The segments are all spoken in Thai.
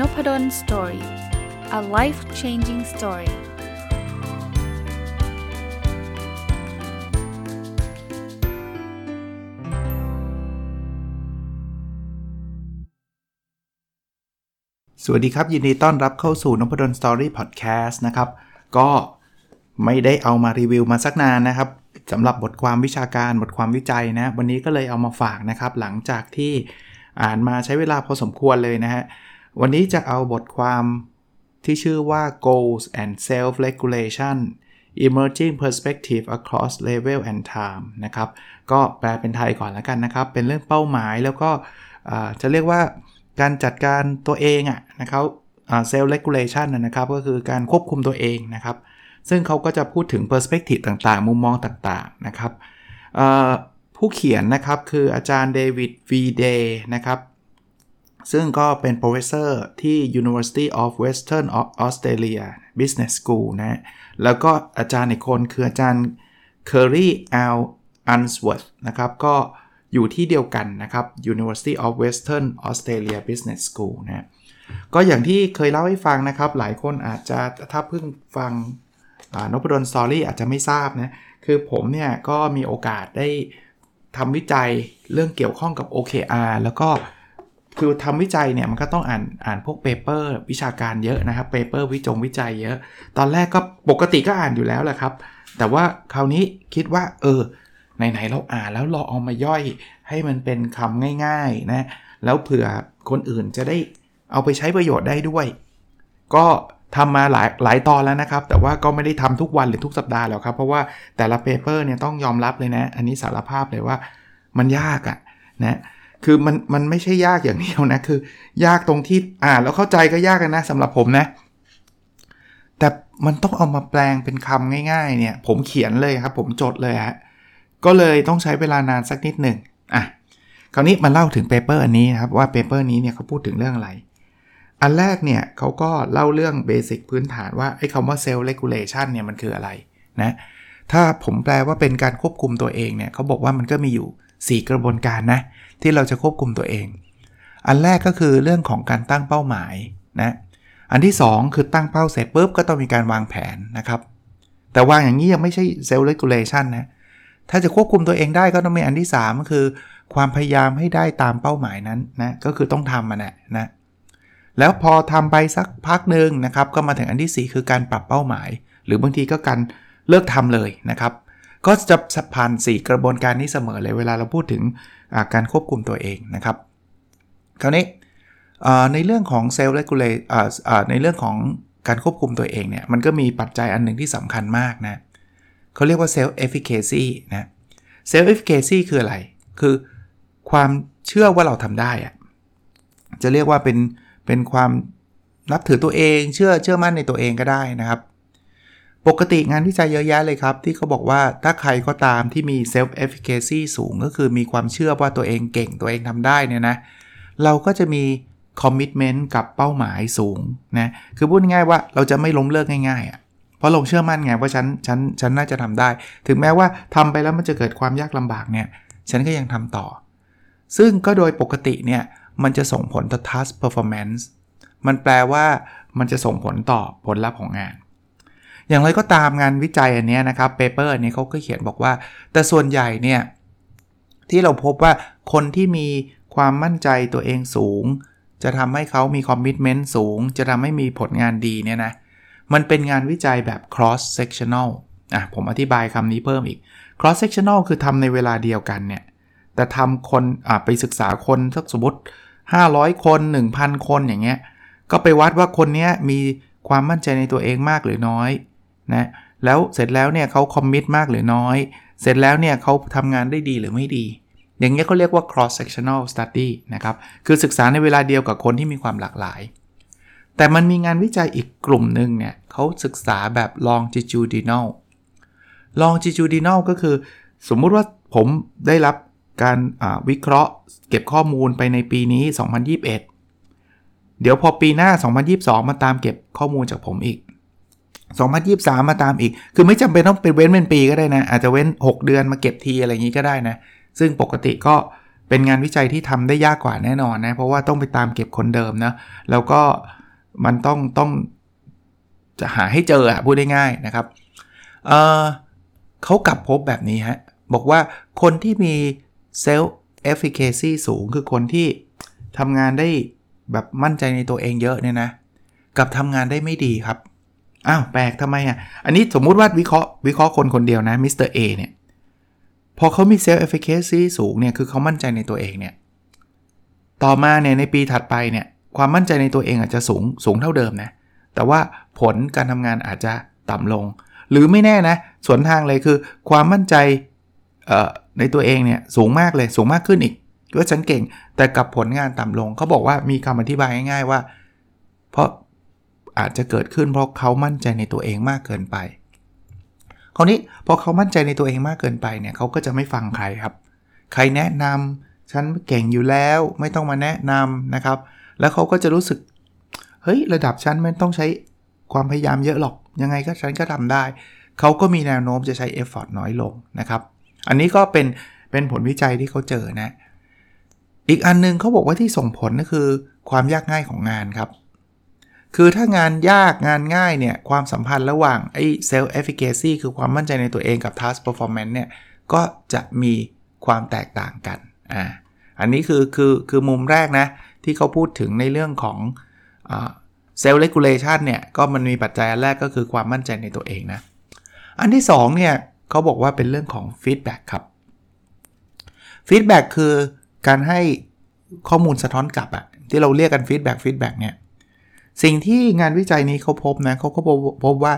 Nopadol Story a life changing story สวัสดีครับ ยินดีต้อนรับเข้าสู่นพดล story podcast นะครับ ก็ไม่ได้เอามารีวิวมาสักนานนะครับสำหรับบทความวิชาการบทความวิจัยนะ วันนี้ก็เลยเอามาฝากนะครับ หลังจากที่อ่านมาใช้เวลาพอสมควรเลยนะฮะ วันนี้จะเอาบทความที่ชื่อว่า Goals and Self-Regulation Emerging Perspective Across Level and Time นะครับ ก็แปลเป็นไทยก่อนแล้วกันนะครับ เป็นเรื่องเป้าหมายแล้วก็จะเรียกว่าการจัดการตัวเองอะนะครับ self regulation นะครับก็คือการควบคุมตัวเองนะครับ ซึ่งเขาก็จะพูดถึง perspective ต่างๆ มุมมองต่างๆนะครับผู้เขียนนะครับคืออาจารย์เดวิดวีเดย์นะครับ ซึ่งก็เป็น professor ที่ University of Western Australia Business School นะ แล้วก็อาจารย์อีกคนคืออาจารย์ Curry L. Unsworth นะครับ ก็อยู่ที่เดียวกันนะครับ University of Western Australia Business School นะก็อย่างที่เคยเล่าให้ฟังนะครับ หลายคนอาจจะถ้าเพิ่งฟังนพดล story อาจจะไม่ทราบนะ คือผมเนี่ยก็มีโอกาสได้ทำวิจัยเรื่องเกี่ยวข้องกับ OKR แล้วก็ คือทำวิจัยเนี่ยมันก็ต้องอ่านอ่านพวก paper วิชาการเยอะนะครับ paper วิจงวิจัยเยอะ ตอนแรกก็ปกติก็อ่านอยู่แล้วแหละครับ แต่ว่าคราวนี้คิดว่า เออไหนๆเราอ่านแล้วเราเอามาย่อยให้มันเป็นคำง่ายๆนะแล้วเผื่อคนอื่นจะได้เอาไปใช้ประโยชน์ได้ด้วย ก็ทำมาหลายหลายตอนแล้วนะครับ แต่ว่าก็ไม่ได้ทำทุกวันหรือทุกสัปดาห์แล้วครับ เพราะว่าแต่ละ paper เนี่ยต้องยอมรับเลยนะ อันนี้สารภาพเลยว่ามันยากอะนะ คือมันมันไม่ใช่ยากอย่างเดียวนะ คือยากตรงที่อ่านแล้วเข้าใจก็ยากกันนะสำหรับผมนะ แต่มันต้องเอามาแปลงเป็นคำง่ายๆ เนี่ย ผมเขียนเลยครับ ผมจดเลยฮะก็เลยต้องใช้เวลานานสักนิดหนึ่งอะคราวนี้มาเล่าถึง paper อันนี้นะครับว่า paper นี้เนี่ยเขาพูดถึงเรื่องอะไร อันแรกเนี่ยเขาก็เล่าเรื่อง basic พื้นฐานว่าไอ้คำว่าเซลล์เลกูเลชันเนี่ยมันคืออะไรนะถ้าผมแปลว่าเป็นการควบคุมตัวเองเนี่ยเขาบอกว่ามันก็มีอยู่ 4 กระบวนการนะ ที่เราจะควบคุมตัวเอง อันแรกก็คือเรื่องของการตั้งเป้าหมายนะอันที่ 2 คือตั้งเป้าเสร็จปุ๊บก็ต้องมีการวางแผนนะครับ แต่วางอย่างนี้ยังไม่ใช่เซลล์เลกูเลชันนะถ้าจะควบคุมตัวเองได้ก็ต้องมีอันที่ 3 ก็คือ ความพยายามให้ได้ตามเป้าหมายนั้นนะก็คือต้องทำมันนะนะแล้วพอทำไปสักพักหนึ่งนะครับ ก็มาถึงอันที่ 4 คือการปรับเป้าหมาย หรือบางทีก็การเลิกทำเลยนะครับ ก็จะผ่าน 4 กระบวนการนี้เสมอเลยเวลาเราพูดถึง การควบคุมตัวเองนะครับ คราวนี้ในเรื่องของเซลล์เลกูเลในเรื่องของการควบคุมตัวเองเนี่ยมันก็มีปัจจัยอันหนึ่งที่สำคัญมากนะเขาเรียกว่า self efficacy นะ self efficacy คืออะไร คือความเชื่อว่าเราทำได้อะจะเรียกว่าเป็นเป็นความนับถือตัวเอง เชื่อเชื่อมั่นในตัวเองก็ได้นะครับ ปกติงานวิจัยเยอะแยะเลยครับ ที่เขาบอกว่าถ้าใครก็ตามที่มี self efficacy สูงก็คือมีความเชื่อว่าตัวเองเก่งตัวเองทำได้เนี่ยนะ เราก็จะมี commitment กับเป้าหมายสูงนะ คือพูดง่ายว่าเราจะไม่ล้มเลิกง่ายๆอะเพราะเราเชื่อมั่นไงว่าฉันฉันฉันน่าจะทำได้ ถึงแม้ว่าทำไปแล้วมันจะเกิดความยากลำบากเนี่ย ฉันก็ยังทำต่อ ซึ่งก็โดยปกติเนี่ย มันจะส่งผลต่อ task performance มันแปลว่ามันจะส่งผลต่อผลลัพธ์ของงาน อย่างไรก็ตามงานวิจัยอันนี้นะครับ paper อันนี้เขาก็เขียนบอกว่า แต่ส่วนใหญ่เนี่ยที่เราพบว่าคนที่มีความมั่นใจตัวเองสูง จะทำให้เขามีคอมมิชเมนต์สูง จะทำให้มีผลงานดีเนี่ยนะมันเป็นงานวิจัยแบบ cross sectional อะผมอธิบายคำนี้เพิ่มอีก cross sectional คือทำในเวลาเดียวกันเนี่ยแต่ทำคนอะไปศึกษาคนสักสมมติ 500 คน 1,000 คนอย่างเงี้ยก็ไปวัดว่าคนนี้มีความมั่นใจในตัวเองมากหรือน้อย นะแล้วเสร็จแล้วเนี่ยเขาคอมมิตมากหรือน้อย เสร็จแล้วเนี่ยเขาทำงานได้ดีหรือไม่ดี อย่างเงี้ยเขาเรียกว่า cross sectional study นะครับคือศึกษาในเวลาเดียวกับคนที่มีความหลากหลาย แต่มันมีงานวิจัยอีกกลุ่มหนึ่งเนี่ยเขาศึกษาแบบ longitudinal longitudinal ก็คือ สมมุติว่าผมได้รับการวิเคราะห์ เก็บข้อมูลไปในปีนี้ 2021 เดี๋ยวพอปีหน้า 2022 มาตามเก็บข้อมูลจากผมอีก 2023 มาตามอีก คือไม่จำเป็นต้องเป็นเว้นเป็นปีก็ได้นะ อาจจะเว้น 6 เดือนมาเก็บทีอะไรอย่างนี้ก็ได้นะ ซึ่งปกติก็เป็นงานวิจัยที่ทำได้ยากกว่าแน่นอนนะ เพราะว่าต้องไปตามเก็บคนเดิมนะ แล้วก็มันต้องต้องจะหาให้เจออะพูดได้ง่ายนะครับเขากลับพบแบบนี้ฮะ บอกว่าคนที่มี self efficacy สูงคือคนที่ทำงานได้แบบมั่นใจในตัวเองเยอะเนี่ยนะ กลับทำงานได้ไม่ดีครับ อ้าวแปลกทำไมอะ อันนี้สมมุติว่าวิเคราะห์วิเคราะห์คนคนเดียวนะ Mr. A เนี่ย พอเขามี self efficacy สูงเนี่ย คือเขามั่นใจในตัวเองเนี่ย ต่อมาเนี่ยในปีถัดไปเนี่ย ความมั่นใจในตัวเองอาจจะสูงสูงเท่าเดิมนะ แต่ว่าผลการทำงานอาจจะต่ำลง หรือไม่แน่นะ สวนทางเลยคือความมั่นใจในตัวเองเนี่ยสูงมากเลยสูงมากขึ้นอีกก็ฉันเก่งแต่กับผลงานต่ำลงเขาบอกว่ามีคำอธิบายง่ายๆว่า เพราะ อาจจะเกิดขึ้นเพราะเขามั่นใจในตัวเองมากเกินไป คราวนี้พอเขามั่นใจในตัวเองมากเกินไปเนี่ยเขาก็จะไม่ฟังใครครับ ใครแนะนำฉันเก่งอยู่แล้วไม่ต้องมาแนะนำนะครับ แล้วเขาก็จะรู้สึก เฮ้ย ระดับฉันไม่ต้องใช้ความพยายามเยอะหรอก ยังไงก็ฉันก็ทำได้ เขาก็มีแนวโน้มจะใช้เอฟฟอร์ตน้อยลงนะครับ อันนี้ก็เป็น เป็นผลวิจัยที่เขาเจอนะ อีกอันนึงเขาบอกว่าที่ส่งผลก็คือ ความยากง่ายของงานครับ คือถ้างานยากงานง่ายเนี่ย ความสัมพันธ์ระหว่างไอ้ self efficacy คือความมั่นใจในตัวเองกับ task performance เนี่ย ก็จะมีความแตกต่างกันอ่าอันนี้คือคือคือมุมแรกนะ ที่เขาพูดถึงในเรื่องของเซลล์เลกูเลชันเนี่ย ก็มันมีปัจจัยแรกก็คือความมั่นใจในตัวเองนะ อันที่2เนี่ยเขาบอกว่าเป็นเรื่องของ feedback ครับ feedback คือการให้ข้อมูลสะท้อนกลับอะที่เราเรียกกัน feedback feedback เนี่ย สิ่งที่งานวิจัยนี้เขาพบนะเขาก็พบว่า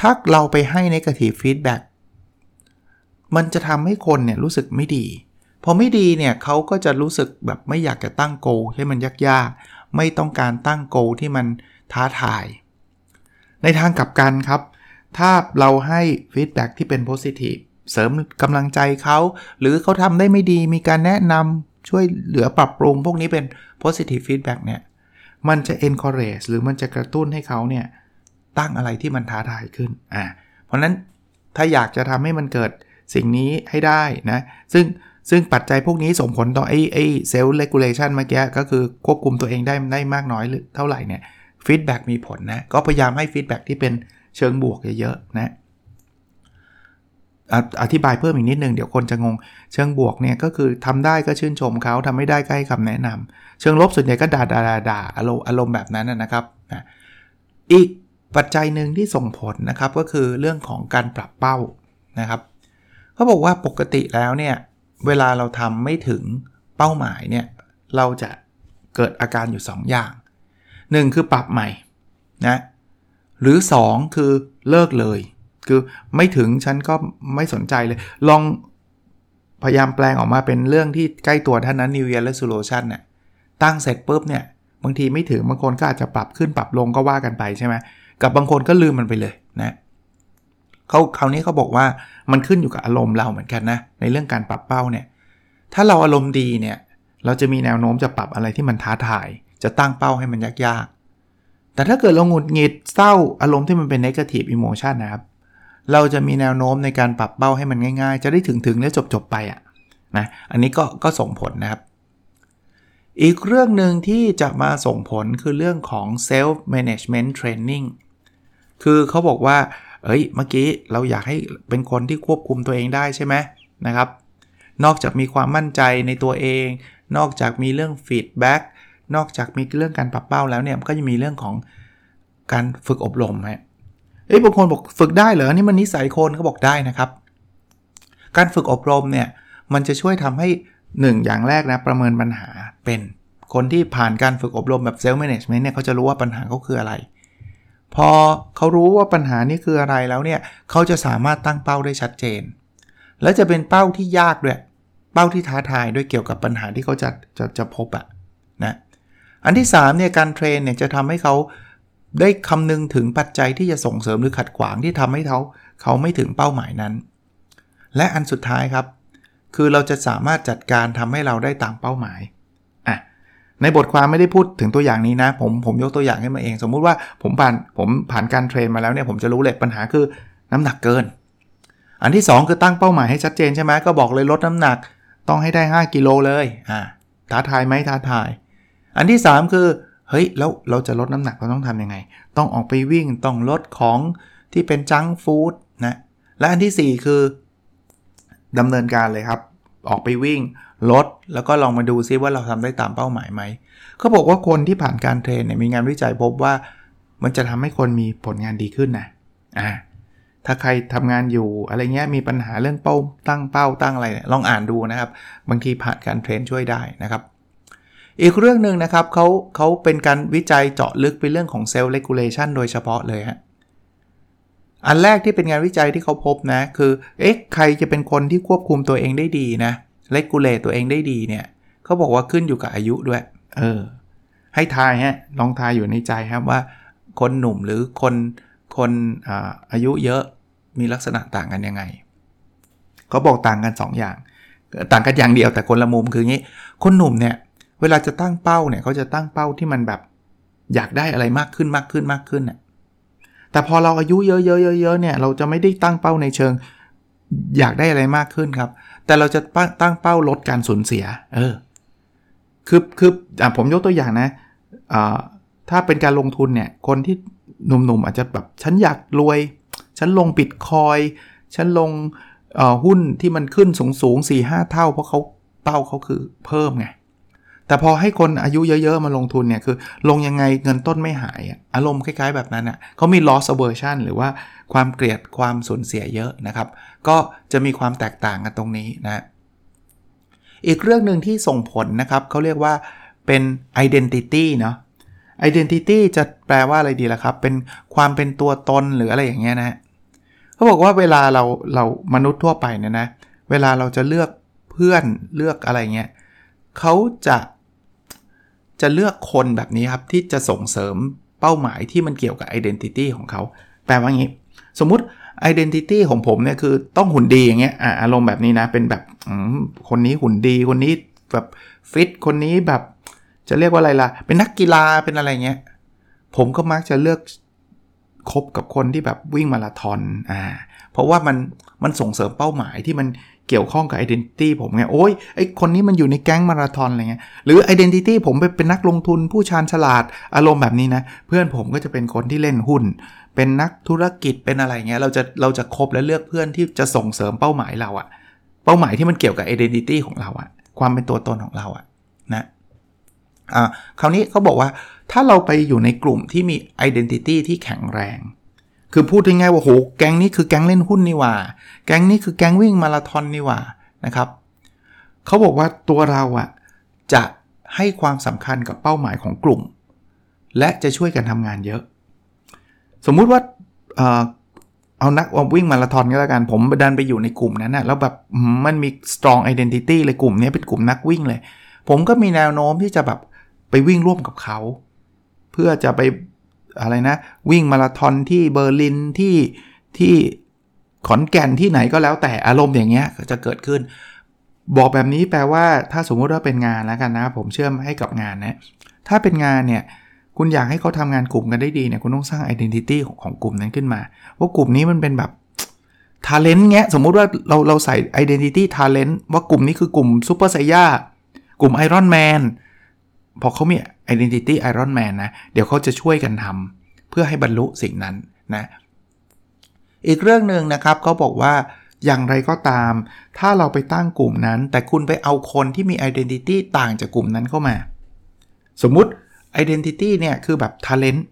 ถ้าเราไปให้ negative feedback มันจะทำให้คนเนี่ยรู้สึกไม่ดี พอไม่ดีเนี่ยเขาก็จะรู้สึกแบบไม่อยากจะตั้ง goal ให้มันยากๆ ไม่ต้องการตั้ง goal ที่มันท้าทาย ในทางกลับกันครับ ถ้าเราให้ feedback ที่เป็น positive เสริมกำลังใจเขา หรือเขาทำได้ไม่ดีมีการแนะนำช่วยเหลือปรับปรุงพวกนี้เป็น positive feedback เนี่ย มันจะ encourage หรือมันจะกระตุ้นให้เขาเนี่ยตั้งอะไรที่มันท้าทายขึ้นอ่าเพราะนั้นถ้าอยากจะทำให้มันเกิดสิ่งนี้ให้ได้นะซึ่งซึ่งปัจจัยพวกนี้ส่งผลต่อไอ้ไอ้เซลล์เลกูเลชันเมื่อกี้ก็คือควบคุมตัวเองได้ได้มากน้อยหรือเท่าไหร่เนี่ย feedback มีผลนะ ก็พยายามให้ feedback ที่เป็นเชิงบวกเยอะๆนะ อธิบายเพิ่มอีกนิดนึงเดี๋ยวคนจะงง เชิงบวกเนี่ยก็คือทำได้ก็ชื่นชมเขาทำไม่ได้ก็ให้คำแนะนำเชิงลบส่วนใหญ่ก็ด่าด่าด่าด่าอารมณ์อารมณ์แบบนั้นนะครับอีกปัจจัยหนึ่งที่ส่งผลนะครับก็คือเรื่องของการปรับเป้านะครับเขาบอกว่าปกติแล้วเนี่ยเวลาเราทำไม่ถึงเป้าหมายเนี่ยเราจะเกิดอาการอยู่ 2 อย่าง 1 คือปรับใหม่นะหรือ 2 คือเลิกเลย คือไม่ถึงฉันก็ไม่สนใจเลย ลองพยายามแปลงออกมาเป็นเรื่องที่ใกล้ตัวท่านนั้น New Year Resolution เนี่ยตั้งเสร็จปุ๊บเนี่ยบางทีไม่ถึงบางคนก็อาจจะปรับขึ้นปรับลงก็ว่ากันไปใช่ไหมกับบางคนก็ลืมมันไปเลยนะเขาคราวนี้เขาบอกว่ามันขึ้นอยู่กับอารมณ์เราเหมือนกันนะในเรื่องการปรับเป้าเนี่ยถ้าเราอารมณ์ดีเนี่ยเราจะมีแนวโน้มจะปรับอะไรที่มันท้าทาย จะตั้งเป้าให้มันยากๆ แต่ถ้าเกิดเราหงุดหงิดเศร้าอารมณ์ที่มันเป็น negative emotion นะครับ เราจะมีแนวโน้มในการปรับเป้าให้มันง่ายๆ จะได้ถึงๆแล้วจบไปอะ่ะนะอันนี้ก็ก็ส่งผลนะครับ อีกเรื่องหนึ่งที่จะมาส่งผลคือเรื่องของ self management training คือเขาบอกว่า เอ้ย เมื่อกี้เราอยากให้เป็นคนที่ควบคุมตัวเองได้ใช่ไหมนะครับ นอกจากมีความมั่นใจในตัวเอง นอกจากมีเรื่อง feedback นอกจากมีเรื่องการปรับเป้าแล้วเนี่ยก็จะมีเรื่องของการฝึกอบรมฮะ เอ้ยบางคนบอกฝึกได้เหรอ นี่มันนิสัยคนเขาบอกได้นะครับ การฝึกอบรมเนี่ย มันจะช่วยทำให้1อย่างแรกนะ ประเมินปัญหาเป็น คนที่ผ่านการฝึกอบรมแบบเซลล์แมネจเมนต์เนี่ยเขาจะรู้ว่าปัญหาเขาคืออะไร พอเขารู้ว่าปัญหานี้คืออะไรแล้วเนี่ยเขาจะสามารถตั้งเป้าได้ชัดเจน และจะเป็นเป้าที่ยากด้วยเป้าที่ท้าทายด้วยเกี่ยวกับปัญหาที่เขาจะจะจะพบอะนะอันที่3เนี่ยการเทรนเนี่ยจะทำให้เขา ได้คำนึงถึงปัจจัยที่จะส่งเสริมหรือขัดขวางที่ทำให้เขาเขาไม่ถึงเป้าหมายนั้น และอันสุดท้ายครับ คือเราจะสามารถจัดการทำให้เราได้ตามเป้าหมายอะในบทความไม่ได้พูดถึงตัวอย่างนี้นะ ผมผมยกตัวอย่างให้มาเอง สมมุติว่าผมผ่านผมผ่านการเทรนมาแล้วเนี่ยผมจะรู้เลยปัญหาคือน้ำหนักเกิน อันที่ 2 คือตั้งเป้าหมายให้ชัดเจนใช่ไหมก็บอกเลยลดน้ำหนักต้องให้ได้ 5 กิโลเลยอ่าท้าทายไหมท้าทาย อันที่ 3 คือ เฮ้ยแล้วเราจะลดน้ำหนักเราต้องทำยังไง ต้องออกไปวิ่งต้องลดของที่เป็นจังฟู้ดนะและอันที่ 4 คือดำเนินการเลยครับ ออกไปวิ่งลดแล้วก็ลองมาดูซิว่าเราทำได้ตามเป้าหมายไหมเขาบอกว่าคนที่ผ่านการ train เนี่ยมีงานวิจัยพบว่า มันจะทำให้คนมีผลงานดีขึ้นนะอ่าถ้าใครทำงานอยู่อะไรเงี้ยมีปัญหาเรื่องเป้าตั้งเป้าตั้งอะไรลองอ่านดูนะครับ บางทีผ่านการ train ช่วยได้นะครับ อีกเรื่องหนึ่งนะครับเขาเขาเป็นการวิจัยเจาะลึกไปเรื่องของเซลล์เลกูลเลชันโดยเฉพาะเลยฮะอันแรกที่เป็นงานวิจัยที่เขาพบนะ คือเอ๊ะใครจะเป็นคนที่ควบคุมตัวเองได้ดีนะเลกูลเลตตัวเองได้ดีเนี่ยเขาบอกว่าขึ้นอยู่กับอายุด้วย เออ ให้ทายฮะลองทายอยู่ในใจครับว่า คนหนุ่มหรือคนคนอาอายุเยอะมีลักษณะต่างกันยังไงเขาบอกต่างกัน 2อย่าง ต่างกันอย่างเดียวแต่คนละมุมคืองี้ คนหนุ่มเนี่ย เวลาจะตั้งเป้าเนี่ยเขาจะตั้งเป้าที่มันแบบอยากได้อะไรมากขึ้นมากขึ้นมากขึ้นน่ยแต่พอเราอายุเยอะๆเยอะๆเนี่ยเราจะไม่ได้ตั้งเป้าในเชิง อยากได้อะไรมากขึ้นครับ แต่เราจะตั้งเป้าลดการสูญเสีย เออ คือคืออผมยกตัวอย่างนะถ้าเป็นการลงทุนเนี่ย คนที่หนุ่มๆอาจจะแบบฉันอยากรวย ฉันลงบิตคอยฉันลงหุ้นที่มันขึ้นสูงสูง4 5 เท่า เพราะเขาเป้าเขาคือเพิ่มไง แต่พอให้คนอายุเยอะๆ มาลงทุนเนี่ยคือลงยังไงเงินต้นไม่หายอารมณ์คล้ายๆแบบนั้นอะเขามี loss aversion หรือว่าความเกลียดความสูญเสียเยอะนะครับ ก็จะมีความแตกต่างกันตรงนี้นะ อีกเรื่องหนึ่งที่ส่งผลนะครับเขาเรียกว่าเป็น identity เนาะ identity จะแปลว่าอะไรดีล่ะครับ เป็นความเป็นตัวตนหรืออะไรอย่างเงี้ยนะเขาบอกว่าเวลาเราเรามนุษย์ทั่วไปเนี่ยนะ เวลาเราจะเลือกเพื่อนเลือกอะไรเงี้ยเขาจะ จะเลือกคนแบบนี้ครับ ที่จะส่งเสริมเป้าหมายที่มันเกี่ยวกับ identity ของเขา แปลว่างี้ สมมุติ identity ของผมเนี่ยคือต้องหุ่นดีอย่างเงี้ยอารมณ์แบบนี้นะ เป็นแบบคนนี้หุ่นดี คนนี้แบบฟิต คนนี้แบบจะเรียกว่าอะไรล่ะ เป็นนักกีฬาเป็นอะไรเงี้ย ผมก็มักจะเลือกคบกับคนที่แบบวิ่งมาราธอน อ่า เพราะว่ามันมันส่งเสริมเป้าหมายที่มัน เกี่ยวข้องกับ identity ผมไง โอ้ยไอคนนี้มันอยู่ในแก๊งมาราธอนอะไรเงี้ย หรือ identity ผมเป็นนักลงทุนผู้ชาญฉลาดอารมณ์แบบนี้นะ เพื่อนผมก็จะเป็นคนที่เล่นหุ้น เป็นนักธุรกิจเป็นอะไรเงี้ย เราจะเราจะคบและเลือกเพื่อนที่จะส่งเสริมเป้าหมายเราอะเป้าหมายที่มันเกี่ยวกับ identity ของเราอะความเป็นตัวตนของเราอะนะอ่าคราวนี้เขาบอกว่าถ้าเราไปอยู่ในกลุ่มที่มี identity ที่แข็งแรง คือพูดง่ายๆว่าโหแก๊งนี้คือแก๊งเล่นหุ้นนี่ว่า แก๊งนี้คือแก๊งวิ่งมาราธอนนี่ว่านะครับเขาบอกว่าตัวเราอะจะให้ความสำคัญกับเป้าหมายของกลุ่ม และจะช่วยกันทำงานเยอะ สมมุติว่าเอานักวิ่งมาราธอนก็แล้วกัน ผมดันไปอยู่ในกลุ่มนั้นนะแล้วแบบมันมี strong identity เลยกลุ่มนี้เป็นกลุ่มนักวิ่งเลย ผมก็มีแนวโน้มที่จะแบบไปวิ่งร่วมกับเขา เพื่อจะไป อะไรนะ วิ่งมาราธอนที่เบอร์ลินที่ที่ขอนแก่นที่ไหนก็แล้วแต่อารมณ์อย่างเงี้ยจะเกิดขึ้น บอกแบบนี้แปลว่าถ้าสมมติว่าเป็นงานแล้วกันนะ ผมเชื่อมให้กับงานนะถ้าเป็นงานเนี่ยคุณอยากให้เขาทำงานกลุ่มกันได้ดีเนี่ยคุณต้องสร้าง identity ของของกลุ่มนั้นขึ้นมา ว่ากลุ่มนี้มันเป็นแบบ talent เงี้ยสมมุติว่าเราเราใส่ identity talent ว่ากลุ่มนี้คือกลุ่มซูเปอร์ไซย่ากลุ่มไอรอนแมน พอเขามี Identity Iron Man นะ เดี๋ยวเขาจะช่วยกันทำเพื่อให้บรรลุสิ่งนั้นนะ อีกเรื่องหนึ่งนะครับเขาบอกว่าอย่างไรก็ตาม ถ้าเราไปตั้งกลุ่มนั้น แต่คุณไปเอาคนที่มี Identity ต่างจากกลุ่มนั้นเข้ามา สมมุติ Identity เนี่ยคือแบบ Talent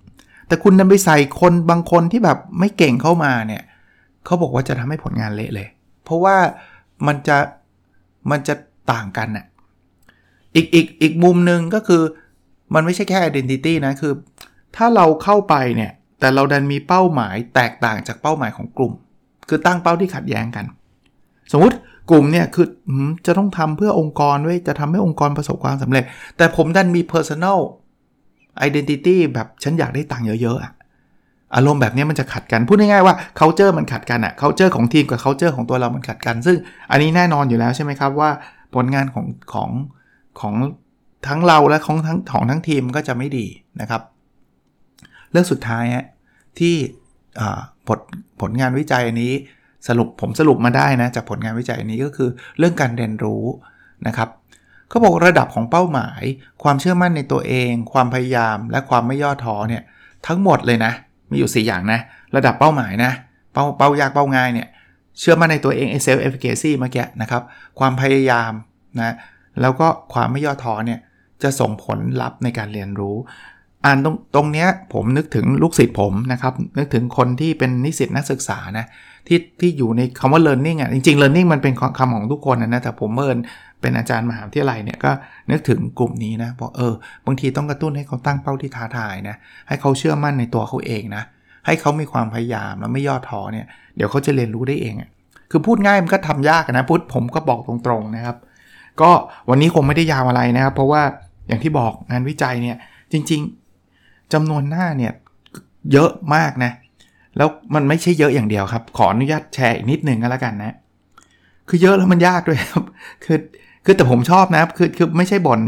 แต่คุณนำไปใส่คนบางคนที่แบบไม่เก่งเข้ามาเนี่ยเขาบอกว่าจะทำให้ผลงานเละเลย เพราะว่ามันจะมันจะต่างกันน่ะ อีกอีกอีกมุมหนึ่งก็คือมันไม่ใช่แค่ identity นะ คือ ถ้าเราเข้าไปเนี่ย แต่เราดันมีเป้าหมายแตกต่างจากเป้าหมายของกลุ่ม คือตั้งเป้าที่ขัดแย้งกัน สมมุติกลุ่มเนี่ยคือจะต้องทำเพื่อองค์กรไว้จะทำให้องค์กรประสบความสำเร็จ แต่ผมดันมี personal identity แบบฉันอยากได้ตังค์เยอะๆอารมณ์แบบนี้มันจะขัดกัน พูดง่ายๆว่า culture มันขัดกันอะ culture ของทีมกับ culture ของตัวเรามันขัดกัน ซึ่งอันนี้แน่นอนอยู่แล้วใช่ไหมครับว่าผลงานของของ ของทั้งเราและของทั้งของทั้งทีมก็จะไม่ดีนะครับ เรื่องสุดท้ายฮะที่ผลผลงานวิจัยนี้สรุปผมสรุปมาได้นะจากผลงานวิจัยนี้ก็คือเรื่องการเรียนรู้นะครับเขาบอกระดับของเป้าหมาย ความเชื่อมั่นในตัวเอง ความพยายามและความไม่ย่อท้อเนี่ยทั้งหมดเลยนะ มีอยู่ 4 อย่างนะ ระดับเป้าหมายนะเป้าเป้ายากเป้าง่ายเนี่ยเชื่อมั่นในตัวเอง self-efficacy เมื่อกี้นะครับ ความพยายามนะ แล้วก็ความไม่ย่อท้อเนี่ยจะส่งผลลัพธ์ในการเรียนรู้ อ่านตรงตรงเนี้ยผมนึกถึงลูกศิษย์ผมนะครับ นึกถึงคนที่เป็นนิสิตนักศึกษานะที่ที่อยู่ในคำว่า learning อะจริง ๆ learning มันเป็นคำของทุกคนนะแต่ผมบังเอิญเป็นอาจารย์มหาวิทยาลัยเนี่ยก็นึกถึงกลุ่มนี้นะบอกเออบางทีต้องกระตุ้นให้เขาตั้งเป้าที่ท้าทายนะให้เขาเชื่อมั่นในตัวเขาเองนะให้เขามีความพยายามแล้วไม่ย่อท้อเนี่ยเดี๋ยวเขาจะเรียนรู้ได้เองอะคือพูดง่ายมันก็ทำยากนะพูดผมก็บอกตรงๆนะครับ ก็วันนี้คงไม่ได้ยาวอะไรนะครับ เพราะว่าอย่างที่บอกงานวิจัยเนี่ยจริงๆจำนวนหน้าเนี่ยเยอะมากนะ แล้วมันไม่ใช่เยอะอย่างเดียวครับ ขออนุญาตแชร์อีกนิดหนึ่งก็แล้วกันนะ คือเยอะแล้วมันยากด้วยครับ คือคือแต่ผมชอบนะคือคือไม่ใช่บ่น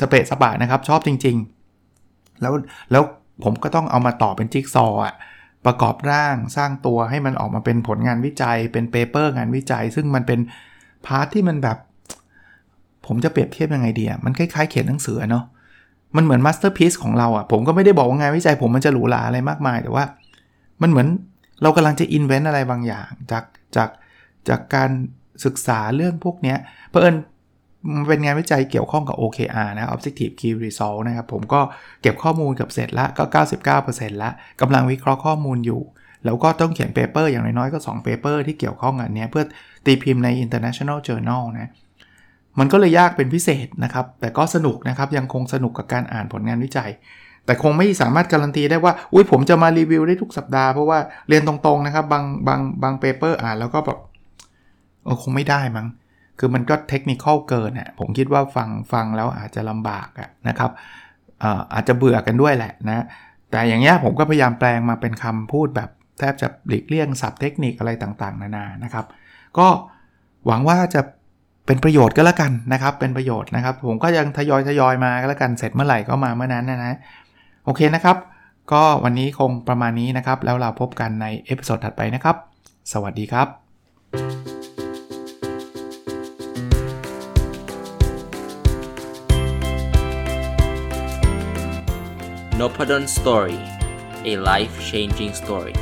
สะเปะสะปะนะครับ ชอบจริง ๆ แล้วแล้วผมก็ต้องเอามาต่อเป็นจิ๊กซอว์ประกอบร่างสร้างตัวให้มันออกมาเป็นผลงานวิจัย เป็น paper งานวิจัย ซึ่งมันเป็น part ที่มันแบบ ผมจะเปรียบเทียบยังไงดีอะมันคล้ายๆเขียนหนังสือเนาะมันเหมือน masterpiece ของเราอะผมก็ไม่ได้บอกว่างานวิจัยผมมันจะหรูหราอะไรมากมาย แต่ว่า มันเหมือนเรากำลังจะ invent อะไรบางอย่าง จากจากจากการศึกษาเรื่องพวกนี้เพราะเอิญเป็นงานวิจัยเกี่ยวข้องกับ OKR นะ Objective Key Result นะครับ ผมก็เก็บข้อมูลกับเสร็จละก็ 99%ละกำลังวิเคราะห์ข้อมูลอยู่ แล้วก็ต้องเขียน paper อย่างน้อยๆ ก็ 2 paper ที่เกี่ยวข้องอันนี้เพื่อตีพิมพ์ใน International Journal นะ มันก็เลยยากเป็นพิเศษนะครับ แต่ก็สนุกนะครับยังคงสนุกกับการอ่านผลงานวิจัย แต่คงไม่สามารถการันตีได้ว่าอุ้ยผมจะมารีวิวได้ทุกสัปดาห์เพราะว่าเรียนตรงๆนะครับบางบางบาง paper อ่านแล้วก็แบบเออคงไม่ได้มั้งคือมันก็เทคนิคเกินอะผมคิดว่าฟังฟังแล้วอาจจะลำบากอะนะครับอาจจะเบื่อกันด้วยแหละนะแต่อย่างเงี้ยผมก็พยายามแปลงมาเป็นคำพูดแบบแทบจะหลีกเลี่ยงศัพท์เทคนิคอะไรต่างๆ นานานะครับ ก็หวังว่าจะ เป็นประโยชน์ก็แล้วกันนะครับ เป็นประโยชน์นะครับ ผมก็ยังทยอยทยอยมาก็แล้วกัน เสร็จเมื่อไหร่ก็มาเมื่อนั้นนะนะ โอเคนะครับ ก็วันนี้คงประมาณนี้นะครับ แล้วเราพบกันใน episode ถัดไปนะครับ สวัสดีครับ n o p a d o n Story a life changing story